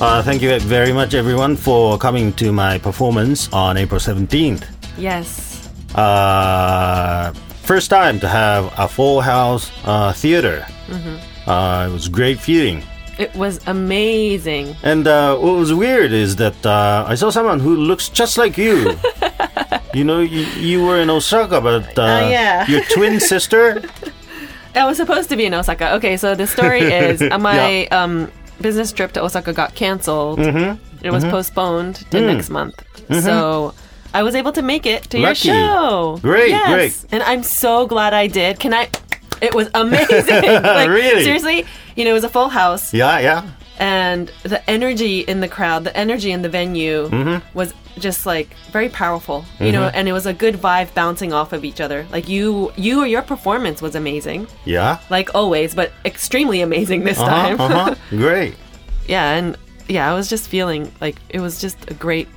Uh, thank you very much, everyone, for coming to my performance on April 17th. Yes. Uh, first time to have a full house uh, theater. Uh, it was great feeling. It was amazing. And uh, what was weird is that uh, I saw someone who looks just like you. you know, you, you were in Osaka, but uh, Uh, yeah. your twin sister. I was supposed to be in Osaka. Okay, so the story is my um, business trip to Osaka got canceled. Mm-hmm. It was mm-hmm. postponed to mm. next month. Mm-hmm. So I was able to make it to your show. Great, Yes. great. And I'm so glad I did. Can I? It was amazing. like, Really? Seriously, you know, it was a full house. Yeah, yeah. And the energy in the crowd, the energy in the venue Mm-hmm. was just like very powerful, you know, and it was a good vibe bouncing off of each other. Like you, you, or your performance was amazing, Yeah. like always, but extremely amazing this time. Uh-huh, uh-huh. Great. yeah, and yeah, I was just feeling like it was just a great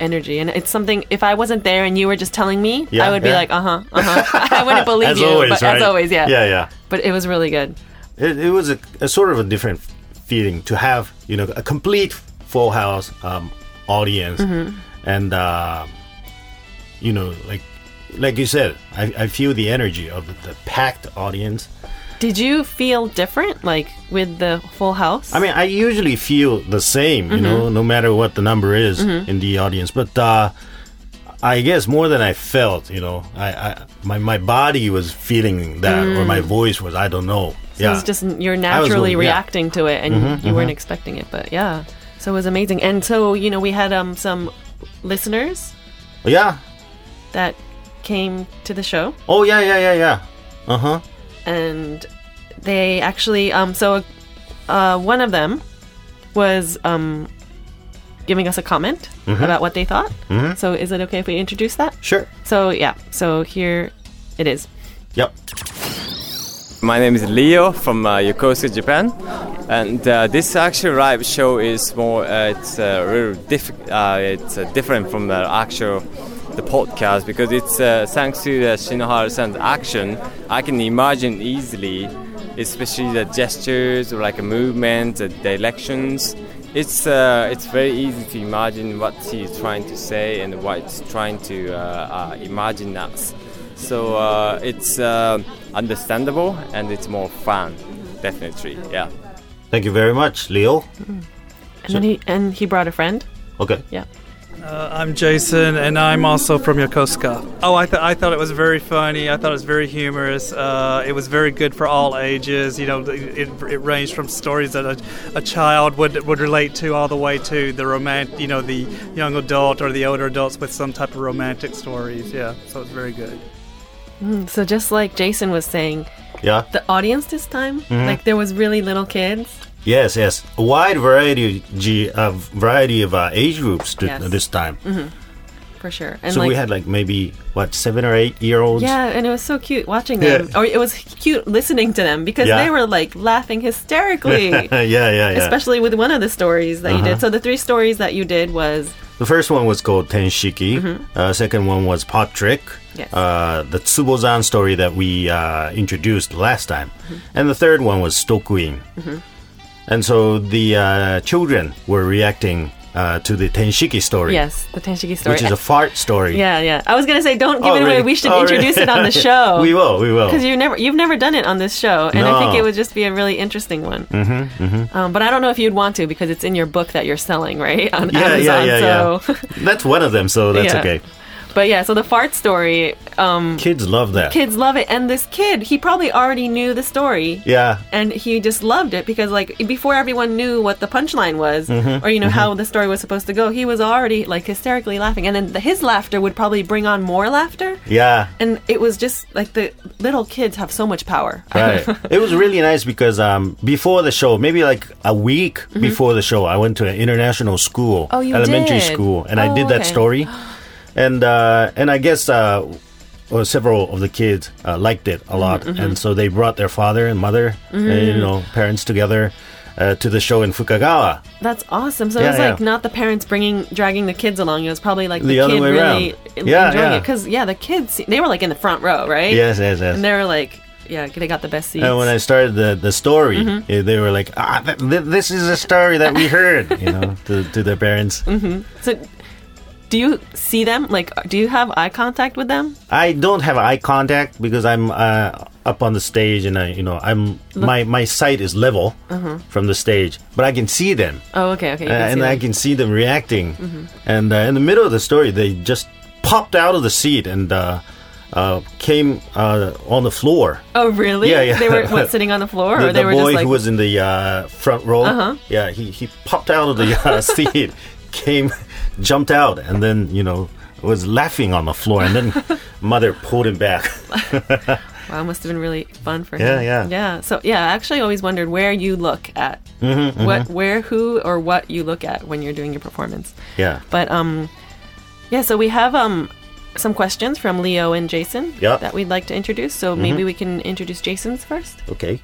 energy, and it's something. If I wasn't there and you were just telling me, Yeah, I would be like, uh huh, uh huh. I wouldn't believe as you, always, but right? as always, yeah. Yeah, yeah. But it was really good. It, it was a, a sort of a different feeling to have, you know, a complete full house um, audience, Mm-hmm. and uh, you know, like like you said, I, I feel the energy of the, the packed audience. Did you feel different, like with the full house? I mean, I usually feel the same, you know, no matter what the number is in the audience. But uh, I guess more than I felt, you know, I, I my my body was feeling that, or my voice was. I don't know. So yeah, it's just you're was naturally really- yeah. reacting to it, and you weren't expecting it. But yeah, so it was amazing. And so you know, we had um some listeners yeah. that came to the show, Oh yeah, yeah, yeah, yeah. Uh huh. and they actually um so uh one of them was um giving us a comment about what they thought. So is it okay if we introduce that? Sure. So yeah, so here it is. Yep. My name is Leo from uh, Yokosuka, Japan, and uh, this actual live show is more. Uh, it's uh, really diff- uh, It's uh, different from the actual the podcast because it's uh, thanks to the Shinoharu-san's action. I can imagine easily, especially the gestures or like a movement, the directions. It's uh, it's very easy to imagine what he's trying to say and what he's trying to uh, uh, imagine us. So uh, it's uh, understandable and it's more fun, definitely. Yeah. Thank you very much, Leo. And then he and he brought a friend. Okay. Yeah. Uh, I'm Jason, and I'm also from Yokosuka. Oh, I, th- I thought it was very funny. I thought it was very humorous. Uh, it was very good for all ages. You know, it, it ranged from stories that a, a child would would relate to all the way to the romantic, you know, the young adult or the older adults with some type of romantic stories. Yeah, so it's very good. So just like Jason was saying, Yeah. the audience this time, Mm-hmm. like there was really little kids. Yes, yes. A wide variety, uh, variety of uh, age groups th- Yes. this time. for sure. And so like, we had like maybe what seven or eight year olds. yeah, and it was so cute watching them, Yeah. or it was cute listening to them because Yeah. they were like laughing hysterically, yeah, yeah, yeah. especially with one of the stories that you Uh-huh. did. So the three stories that you did was The first one was called Tenshiki. Uh, second one was Pot Trick. Mm-hmm. Yes. Uh, the Tsubozan story that we uh, introduced last time. Mm-hmm. And the third one was Sutokuin. And so the uh, children were reacting uh, to the Tenshiki story, yes, the Tenshiki story. which is a fart story. yeah, yeah. I was gonna say, don't give Oh, it away. really? We should Oh, introduce really? it on the show. we will, we will. because you never you've never done it on this show, and I think it would just be a really interesting one. Mm-hmm, mm-hmm. Um, but I don't know if you'd want to because it's in your book that you're selling, right? On yeah, Amazon. yeah, yeah, so, yeah. That's one of them, so that's okay. But yeah, so the fart story, um, Kids love that. kids love it, and this kid, he probably already knew the story. Yeah. And he just loved it because, like, before everyone knew what the punchline was, Mm-hmm, or you know how the story was supposed to go, he was already like hysterically laughing, and then the, his laughter would probably bring on more laughter. Yeah. And it was just like the little kids have so much power. Right. it was really nice because um, before the show, maybe like a week before the show, I went to an international school, Mm-hmm. Oh, you elementary did? school, and I Oh, did that okay. story. And uh, and I guess uh, well, several of the kids uh, liked it a lot, Mm-hmm, and so they brought their father and mother, uh, you know, parents together uh, to the show in Fukagawa. That's awesome. So it Yeah, was yeah. like not the parents bringing dragging the kids along. It was probably like the, The other kid way really around. Yeah, enjoying yeah. it because yeah, the kids they were like in the front row, right? Yes, yes, yes. And they were like yeah, they got the best seats. And when I started the the story, Mm-hmm. eh, they were like, "Ah, th- th- this is a story that we heard," you know, to to their parents. Mm-hmm. so, do you see them? Like, do you have eye contact with them? I don't have eye contact because I'm uh, up on the stage, and I, you know, I'm my my sight is level Uh-huh. from the stage, but I can see them, Oh, okay, okay. you uh, see and I. Mm-hmm. can see them reacting. And uh, in the middle of the story, they just popped out of the seat and uh, uh, came uh, on the floor. Oh, really? Yeah, yeah. They were what sitting on the floor, the, or they the were boy just like who was in the uh, front row, Uh-huh. yeah, he, he popped out of the uh, seat, came, jumped out, and then you know was laughing on the floor, and then mother pulled him back. Wow, must have been really fun for him. Yeah, yeah. Yeah. So yeah, I actually always wondered where you look at. Mm-hmm, What where who or what you look at when you're doing your performance. yeah, But um yeah, so we have um some questions from Leo and Jason Yeah. Mm-hmm. that we'd like to introduce. So maybe we can introduce Jason's first. okay.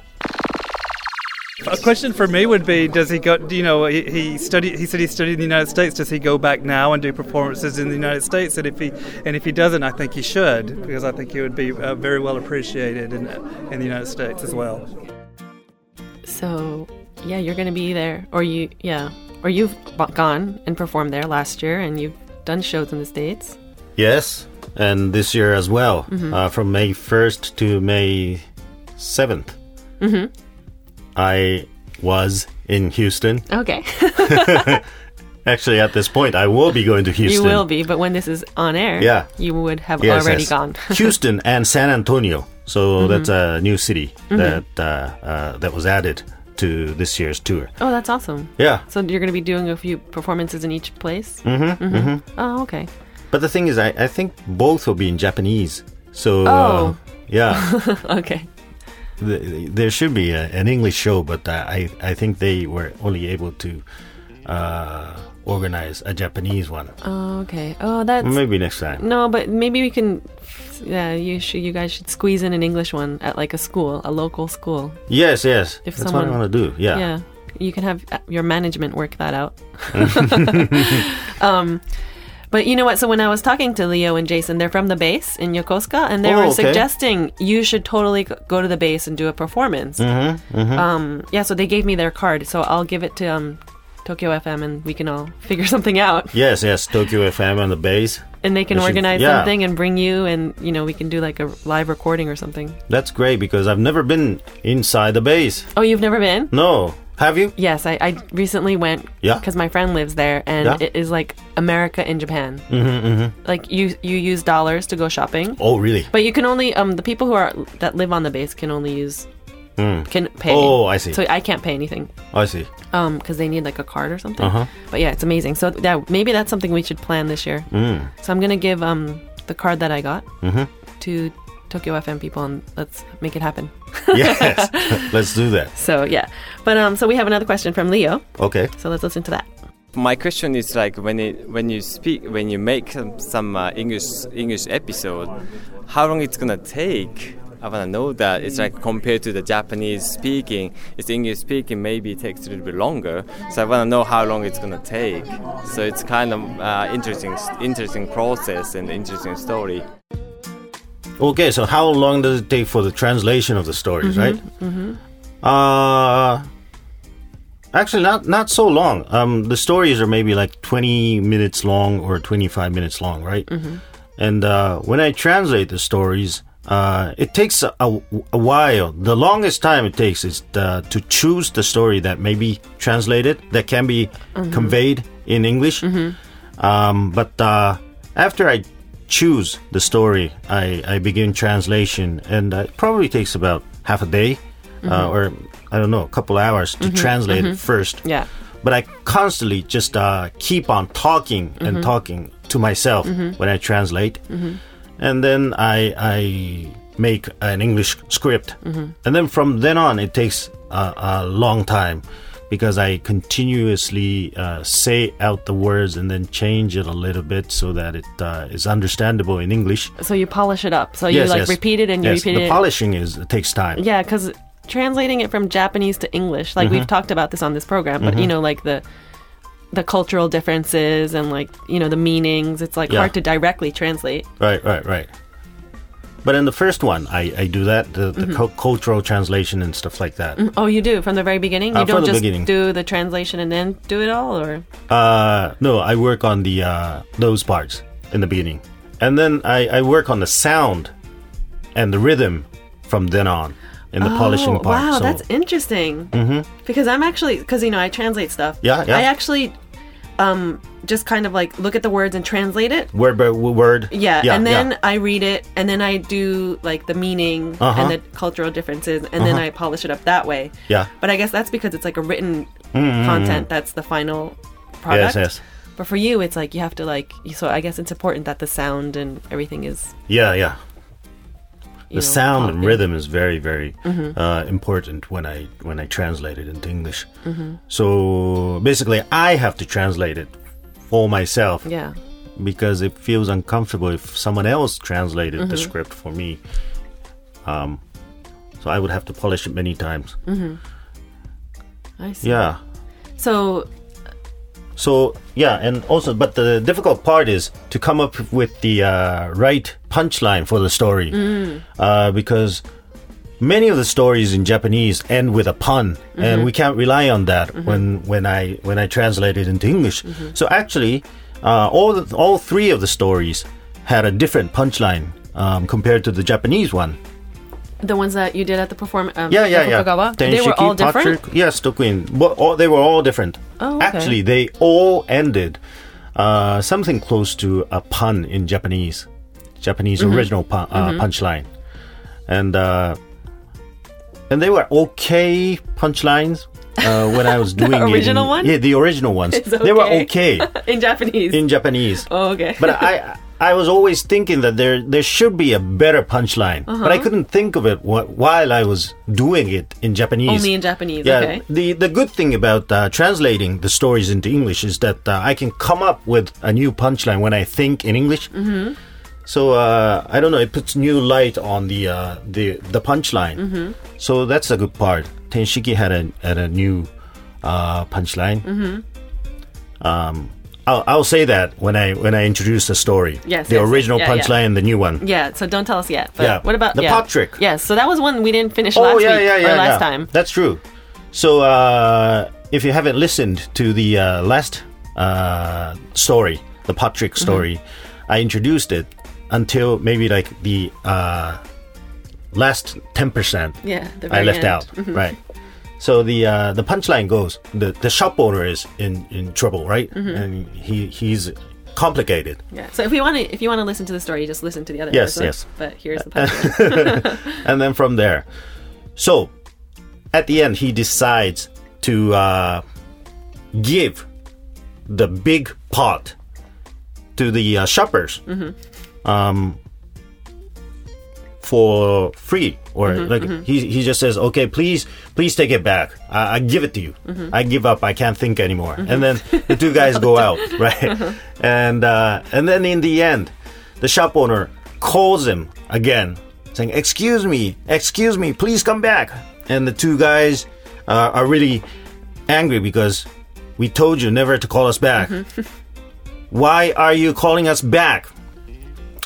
A question for me would be: Does he go? Do you know he, he studied? He said he studied in the United States. Does he go back now and do performances in the United States? And if he and if he doesn't, I think he should because I think he would be uh, very well appreciated in in the United States as well. So yeah, you're going to be there or you yeah, or you've gone and performed there last year and you've done shows in the states. Yes, and this year as well, Mm-hmm. uh, from May first to May 7th Mm-hmm. I was in Houston. Okay. Actually, at this point, I will be going to Houston. you will be, but when this is on air, Yeah. you would have Yes, already yes. gone. Houston and San Antonio. So Mm-hmm. that's a new city that uh, uh, that was added to this year's tour. oh, that's awesome. Yeah, So you're going to be doing a few performances in each place? Mm-hmm. Oh, okay. but the thing is, I, I think both will be in Japanese. So uh, Oh. yeah, okay. Th- there should be a, an English show, but I I think they were only able to uh, organize a Japanese one. Oh, okay. Oh, that's Maybe next time. no, but maybe we can. Yeah, you should. You guys should squeeze in an English one at like a school, a local school. Yes, yes, If that's someone- what I want to do. Yeah. Yeah, you can have uh, your management work that out. um, but you know what? So when I was talking to Leo and Jason, they're from the base in Yokosuka, and they Oh, were okay. suggesting you should totally go to the base and do a performance. Mm-hmm, Um, yeah, so they gave me their card, so I'll give it to um, Tokyo FM, and we can all figure something out, Yes, yes, Tokyo FM on the base. and they can should- organize yeah. something and bring you, and you know we can do like a live recording or something. That's great because I've never been inside the base. Oh, you've never been? No, have you? Yes, I, I recently went Yeah. because my friend lives there, and Yeah. it is like America in Japan. Mm-hmm, mm-hmm. Like you you use dollars to go shopping, Oh, really? but you can only um the people who are that live on the base can only use Mm. can pay. Oh, I see. So I can't pay anything I see. um because they need like a card or something. Uh-huh. But yeah, it's amazing. So yeah, maybe that's something we should plan this year. Mm. So I'm gonna give um the card that I got Mhm. to Tokyo FM people, and let's make it happen. Yes, let's do that. So yeah, but um so we have another question from Leo. Okay. So let's listen to that. My question is like when it when you speak when you make some, some uh, English English episode, how long it's gonna take? I wanna know that it's like compared to the Japanese speaking, it's English speaking maybe it takes a little bit longer. So I wanna know how long it's gonna take. So it's kind of uh, interesting interesting process and interesting story. Okay, so how long does it take for the translation of the stories, right? Mm-hmm. Uh, actually, not not so long. Um, the stories are maybe like twenty minutes long or twenty five minutes long, right? Mm-hmm. And uh, when I translate the stories, uh, it takes a, a, a while. The longest time it takes is uh to choose the story that may be translated, that can be conveyed in English. Um, but uh, after I choose the story, I, I begin translation, and uh, it probably takes about half a day, uh, or I don't know, a couple hours to translate it first. Yeah. But I constantly just uh, keep on talking and talking to myself when I translate, and then I I make an English script, and then from then on it takes a, a long time because I continuously uh, say out the words and then change it a little bit so that it uh, is understandable in English. So you polish it up. So you like repeat it and you yes, repeat the it. polishing is it takes time. Yeah, because translating it from Japanese to English, like Mm-hmm. we've talked about this on this program, but you know, like the the cultural differences and like you know the meanings, it's like Yeah. hard to directly translate. Right, right, right. But in the first one, I, I do that the, the Mm-hmm. cul- cultural translation and stuff like that. Oh, you do from the very beginning. You Uh, don't just beginning. do the translation and then do it all, or Uh, no, I work on the uh, those parts in the beginning, and then I, I work on the sound and the rhythm from then on in the polishing Oh, part. Wow, so, that's interesting. Mm-hmm. Because I'm actually because you know I translate stuff. Yeah, yeah. I actually um just kind of like look at the words and translate it. word by word. Yeah, yeah and then yeah. I read it, and then I do like the meaning Uh-huh. and the cultural differences, and then I polish it up that way. Yeah. But I guess that's because it's like a written content that's the final product. Yes, yes. But for you, it's like you have to like. So I guess it's important that the sound and everything is. Yeah, yeah. The know, sound and rhythm is very very Mm-hmm. uh, important when I when I translate it into English. Mm-hmm. So basically, I have to translate it for myself Yeah. because it feels uncomfortable if someone else translated Mm-hmm. the script for me. Um, so I would have to polish it many times. I see. Yeah. So So yeah, and also, but the difficult part is to come up with the uh, right punchline for the story, uh, because many of the stories in Japanese end with a pun, and we can't rely on that when when I when I translate it into English. So actually, uh, all the, all three of the stories had a different punchline um, compared to the Japanese one. The ones that you did at the perform, um, Yeah, yeah, yeah. They were all different. Pot Trick, yes, Tokuin. Well, all, they were all different. Oh, okay. Actually, they all ended uh, something close to a pun in Japanese, Japanese Mm-hmm. original pun, uh, punchline, and uh, and they were okay punchlines uh, when I was doing it original in- one? Yeah, the original ones. It's They were okay. okay in Japanese. in Japanese. oh, okay. But I I was always thinking that there there should be a better punchline, but Uh-huh. I couldn't think of it wh- while I was doing it in Japanese. Only in Japanese. yeah, Okay. the the good thing about uh, translating the stories into English is that uh, I can come up with a new punchline when I think in English. Mm-hmm. So uh, I don't know. It puts new light on the uh, the the punchline. Mm-hmm. So that's a good part. Tenshiki had a had a new uh, punchline. Mm-hmm. Um, I'll, I'll say that when I when I introduce the story. Yes, the yes, original yeah, yeah. punchline and the new one. yeah. So don't tell us yet. But Yeah. What about The yeah. pot trick. Yes. So that was one we didn't finish Oh last yeah, week yeah, yeah, or last yeah. time. That's true. So uh, if you haven't listened to the uh, last uh, story, the pot trick Mm-hmm. story, I introduced it until maybe like the uh, last ten percent. Yeah. I left end. out. Right. So the uh, the punchline goes: the the shop owner is in, in trouble, right? Mm-hmm. And he he's complicated. Yeah. So if you want to, if you want to listen to the story, you just listen to the other. Yes, episode. yes. But here's the punchline. and then from there. So, at the end, he decides to uh, give the big pot to the uh, shoppers um, for free, or mm-hmm, like mm-hmm. he he just says, "Okay, please, please take it back. I, I give it to you. Mm-hmm. I give up. I can't think anymore." And then the two guys go out, right? Uh-huh. And uh, and then in the end, the shop owner calls him again, saying, "Excuse me, excuse me, please come back." And the two guys uh, are really angry because we told you never to call us back. Why are you calling us back?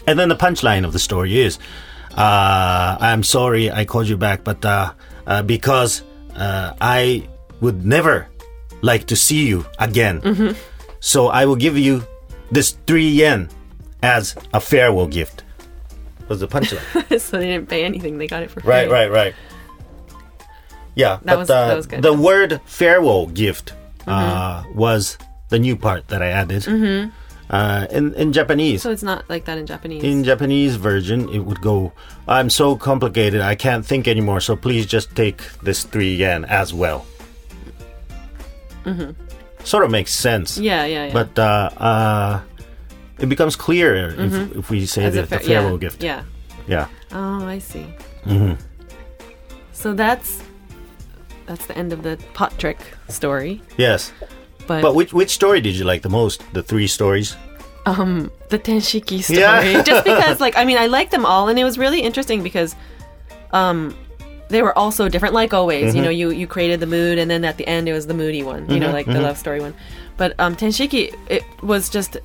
And then the punchline of the story is, "I'm sorry I called you back, but uh, uh, because uh, I would never like to see you again, so I will give you this three yen as a farewell gift." Was the punchline? so they didn't pay anything; they got it for free. Right, right, right. Yeah, That but was- uh, that was good. the word farewell gift uh, was the new part that I added. Mm-hmm. Uh, in in Japanese, So it's not like that in Japanese. in Japanese version, it would go, "I'm so complicated, I can't think anymore. So please just take this three yen as well." Mm-hmm. Sort of makes sense, yeah, yeah, yeah. but uh, uh, it becomes clearer if, if we say the, the farewell yeah, gift. Yeah. yeah. Oh, I see. Mm-hmm. So that's that's the end of the pot trick story. Yes. But, But which which story did you like the most? The three stories. um, the Tenshiki story, Yeah. just because, like, I mean, I liked them all, and it was really interesting because, um, they were all so different. Like always, Mm-hmm. you know, you you created the mood, and then at the end, it was the moody one. You know, like Mm-hmm. the love story one. But um, Tenshiki, it was just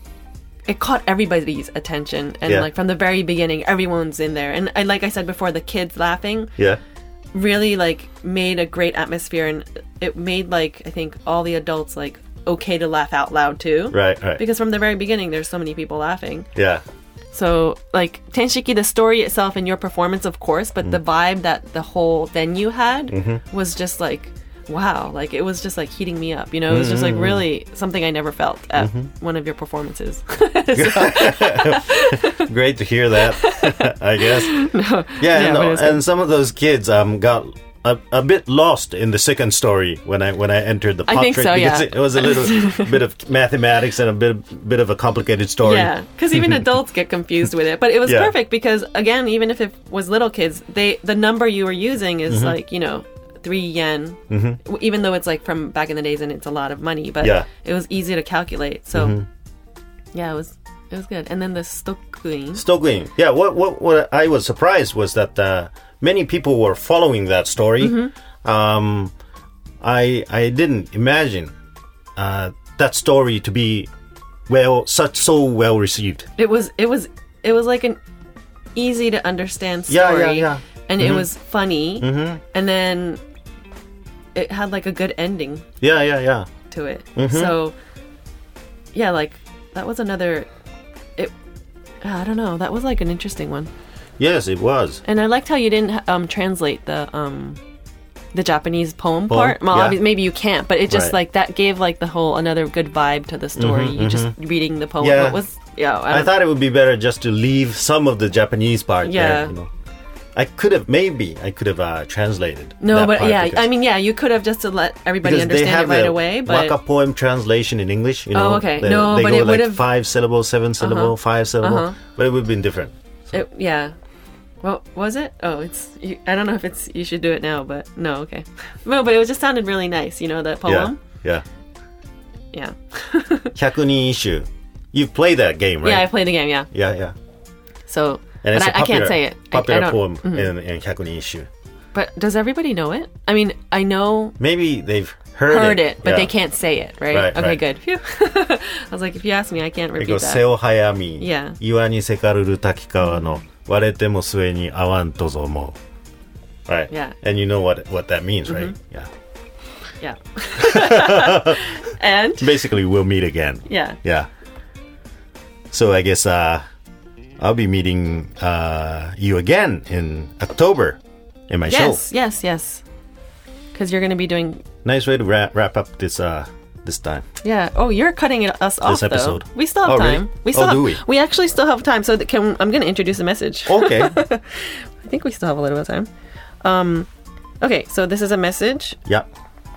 it caught everybody's attention, and Yeah. like from the very beginning, everyone's in there, and, and like I said before, the kids laughing Yeah. really like made a great atmosphere, and it made like I think all the adults like okay to laugh out loud too, Right, right. Because from the very beginning, there's so many people laughing. Yeah. So, like Tenshiki, the story itself and your performance, of course, but the mm-hmm. vibe that the whole venue had mm-hmm. was just like, wow, like it was just like heating me up. You know, it was just like mm-hmm. really something I never felt at one of your performances. Great to hear that. I guess. Yeah, and, but it was and some of those kids um got a, a bit lost in the second story when I when I entered the I think trick so, because yeah. it, it was a little bit of mathematics and a bit bit of a complicated story. yeah, because even adults get confused with it. But it was Yeah. perfect because again, even if it was little kids, they the number you were using is Mm-hmm. like you know three yen, w even though it's like from back in the days and it's a lot of money. But Yeah. it was easy to calculate. So yeah, it was it was good. And then the sutokuin. Sutokuin. Yeah, what, what what I was surprised was that uh, many people were following that story. Um, I I didn't imagine uh, that story to be well such so well received. It was it was it was like an easy to understand story. Yeah, yeah, yeah. And it was funny. Mm-hmm. And then it had like a good ending Yeah, yeah, yeah. to it. Mm-hmm. So yeah, like that was another it I don't know, that was like an interesting one. Yes, it was. And I liked how you didn't um translate the um the Japanese poem, Poem, part. Well, yeah. obvi- maybe you can't, but it just Right. like that gave like the whole another good vibe to the story. you just reading the poem. Yeah. It was yeah. I, I don't- thought it would be better just to leave some of the Japanese part Yeah. there. You know, I could have maybe I could have uh, translated. No, that but part yeah, because- I mean, yeah, you could have just to let everybody because they understand have it right the away, but waka poem translation in English. You know, Oh, okay. They, No, they but go it like would've- five syllable, seven syllable, five syllable, Uh-huh. but it would have been different. it, yeah. What was it? Oh, it's. You, I don't know if it's. You should do it now, but no, okay. No, but it was just sounded really nice. You know that poem. Yeah, Yeah. yeah. 百人一首. You play that game, right? Yeah, I played the game. Yeah. yeah, yeah. So, And but it's I, a popular, I can't say it. I- I Popular don't- poem mhm. in, in 百人一首. But does everybody know it? I mean, I know Maybe they've heard, heard it, but yeah. they can't say it, right? Right, okay, right. good. Phew. I was like, if you ask me, I can't It repeat goes, that. 背を早み、 Yeah. 岩にせかるる滝川の 割れても末に合わんとぞ思う。Right. Yeah. And you know what, what that means, right? Yeah. Yeah. and Basically, we'll meet again. yeah, Yeah. So I guess uh, I'll be meeting uh, you again in October in my yes, show. yes, yes. Because you're going to be doing Nice way to wrap, wrap up this uh, this time. Yeah. Oh, you're cutting us off This episode. though. We still have Oh, really? time. We still Oh, have, do we? We actually still have time. So can I'm going to introduce a message. Okay. I think we still have a little bit of time. Um, okay. So this is a message. yeah.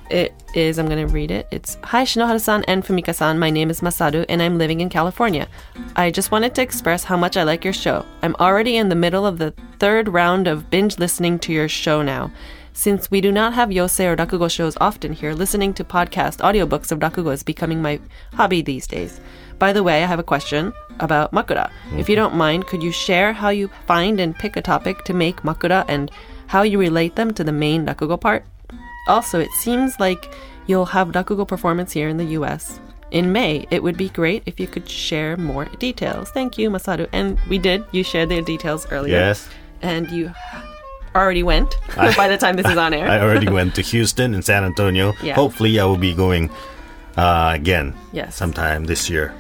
It is. I'm going to read it. It's Hi Shinoharu-san and Fumika-san. My name is Masaru, and I'm living in California. I just wanted to express how much I like your show. I'm already in the middle of the third round of binge listening to your show now. Since we do not have yose or rakugo shows often here, listening to podcast audiobooks of rakugo is becoming my hobby these days. By the way, I have a question about makura. If you mm-hmm. don't mind, could you share how you find and pick a topic to make makura and how you relate them to the main rakugo part? Also, it seems like you'll have rakugo performance here in the US. In May, it would be great if you could share more details. Thank you, Masaru. And we did. You shared the details earlier. Yes. And you already went by the time this is on air. I already went to Houston and San Antonio. Yeah. Hopefully, I will be going uh, again Yes. sometime this year.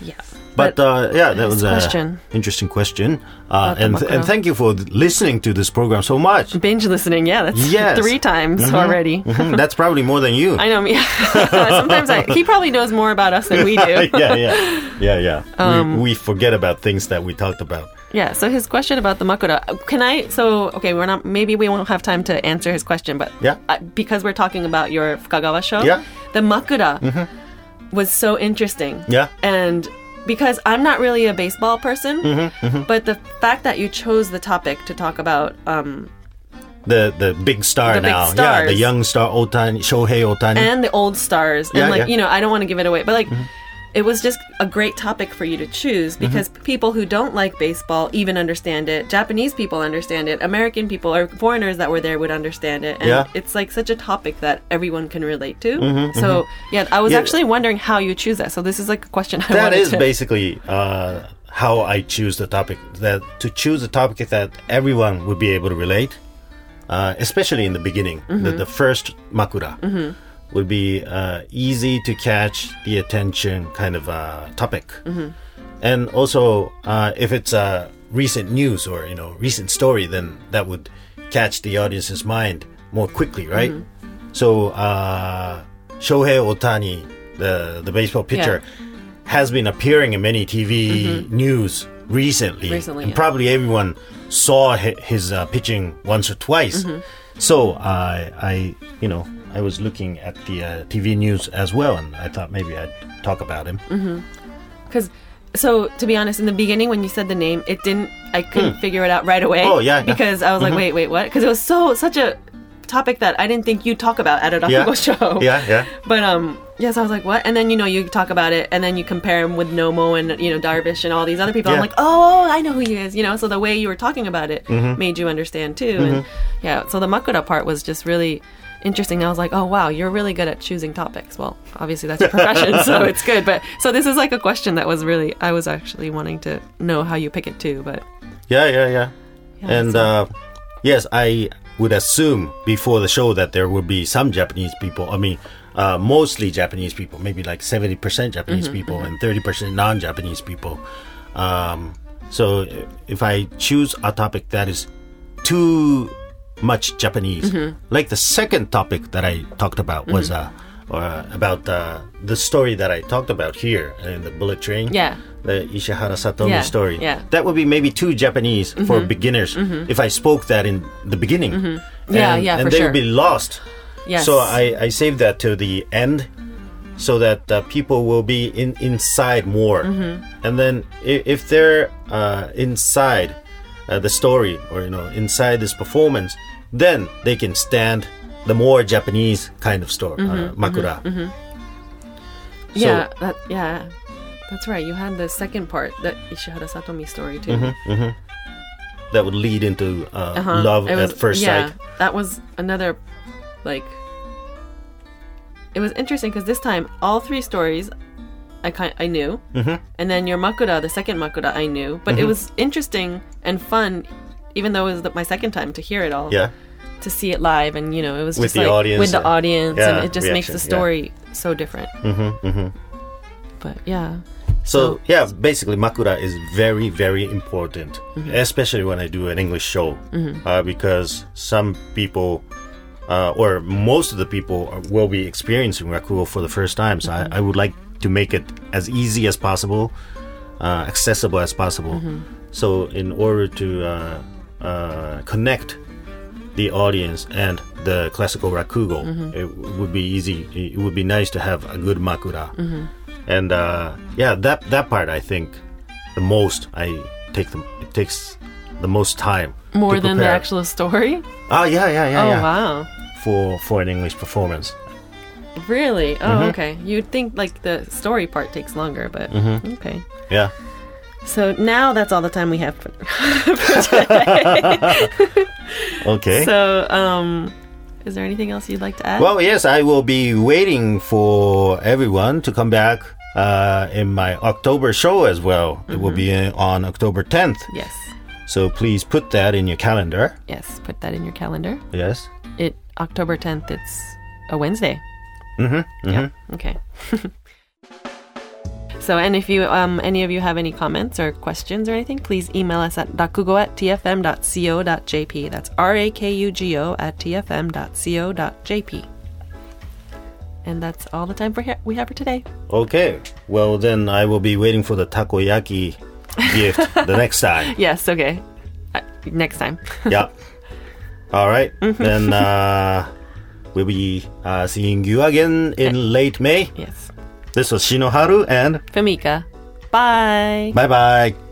yeah. But, uh, yeah, that was a question. interesting question. Uh, and, Makura. and thank you for listening to this program so much. binge listening, yeah, that's Yes. three times already. Mhm, That's probably more than you. I know. Yeah. Sometimes I, he probably knows more about us than we do. yeah, yeah, yeah, yeah. Um, we, we forget about things that we talked about. Yeah. So his question about the makura, can I? So okay, we're not. Maybe we won't have time to answer his question, but Yeah. uh, because we're talking about your Fukagawa show, Yeah. the makura was so interesting. Yeah. And because I'm not really a baseball person, Mm-hmm, but the fact that you chose the topic to talk about, um, The the big star The big now, yeah, the young star Otani, Shohei Otani. and the old stars, Yeah, and like yeah. Mm-hmm. you know, I don't want to give it away, but like. It was just a great topic for you to choose Mm-hmm. because people who don't like baseball even understand it. Japanese people understand it. American people or foreigners that were there would understand it. And Yeah. it's like such a topic that everyone can relate to. So yeah, I was Yeah. actually wondering how you choose that. So this is like a question I That wanted is to. basically uh, how I choose the topic. That to choose a topic that everyone would be able to relate, uh, especially in the beginning, the, Mm-hmm. the first makura would be uh, easy to catch the attention kind of uh, topic, Mm-hmm. and also uh, if it's a recent news or you know recent story, then that would catch the audience's mind more quickly, right? Mm-hmm. So uh, Shohei Otani, the the baseball pitcher has been appearing in many TV news recently. Mm-hmm. Recently, and yeah. probably everyone saw his uh, pitching once or twice. Mm-hmm. So I, I, you know, I was looking at the uh, TV news as well, and I thought maybe I'd talk about him. Mm-hmm. Because, so to be honest, in the beginning when you said the name, it didn't. I couldn't figure it out right away. Oh, yeah, yeah. Because I was like, wait, wait, what? Because it was so such a topic that I didn't think you'd talk about at a Yeah, show. yeah, yeah. But um, yes, I was like, what? And then you know you talk about it, and then you compare him with Nomo and you know Darvish and all these other people. I'm like, oh, I know who he is. You know, so the way you were talking about it Mm-hmm. made you understand too. And yeah, so the Makura part was just really interesting. I was like, oh wow, you're really good at choosing topics. Well, obviously that's your profession, so it's good. But so this is like a question that was really I was actually wanting to know how you pick it too. But Yeah, yeah, yeah. Yeah, and uh, yes, I would assume before the show that there would be some Japanese people. I mean, uh, mostly Japanese people, maybe like 70% Japanese Mm-hmm, people and 30% non Japanese people. Um, so if I choose a topic that is too much Japanese, Mm-hmm. like the second topic that I talked about was uh, or, uh, about uh, the story that I talked about here in the bullet train Yeah. the Ishihara Satomi Yeah, story. yeah. Mm-hmm. That would be maybe too Japanese for beginners if I spoke that in the beginning. Yeah, and, yeah, and for they sure. would be lost. yes, So I, I saved that to the end so that uh, people will be in inside more. Mm-hmm. And then if, if they're uh, inside uh, the story or you know inside this performance, then they can stand the more Japanese kind of story, uh, Mm-hmm, makura. So- yeah, that yeah. That's right. You had the second part, the Ishihara Satomi story too. Mm-hmm. That would lead into uh, Uh-huh. love was- at first yeah, sight. That was another, like, it was interesting because this time all three stories I kind I knew, mm-hmm. and then your Makura, the second Makura, I knew, but it Mm-hmm. was interesting and fun, even though it was the, my second time to hear it all. Yeah. To see it live, and you know, it was With just the like audience with the audience, yeah, and it just makes reaction, the yeah. story so different. Mm-hmm, mm-hmm. But yeah, So, yeah, basically, makura is very, very important, Mm-hmm. especially when I do an English show, uh, because some people, uh, or most of the people, are- will be experiencing rakugo for the first time. So Mm-hmm. I, I would like to make it as easy as possible, uh, accessible as possible. Mm-hmm. So in order to uh, uh, connect the audience and the classical rakugo, Mm-hmm. it would be easy. It would be nice to have a good makura Mm-hmm. and uh, yeah, that that part I think the most I take them. It takes the most time. more than the actual story. Oh yeah, yeah, yeah, oh yeah. wow. For for an English performance. Really? Oh, Mm-hmm. okay. You'd think like the story part takes longer, but Mm-hmm. okay. Yeah. So now that's all the time we have for, for today. Okay. so, um, is there anything else you'd like to add? well, yes, I will be waiting for everyone to come back uh, in my October show as well. It will be Mm-hmm. uh, on October 10th. yes, So please put that in your calendar. yes. Put that in your calendar. Yes. It October tenth. It's a Wednesday. Mm-hmm. Yeah. Okay. so, and if you, um, any of you have any comments or questions or anything, please email us at rakugo at tfm.co.jp. That's R A K U G O at tfm.co.jp. And that's all the time for here we have for today. Okay. Well, then I will be waiting for the takoyaki gift the next time. Yes. Okay. Uh, next time. yeah. All right. Mm-hmm. then uh, we'll be uh, seeing you again in late May. yes. This was Shinoharu, and Fumika. Bye. bye bye.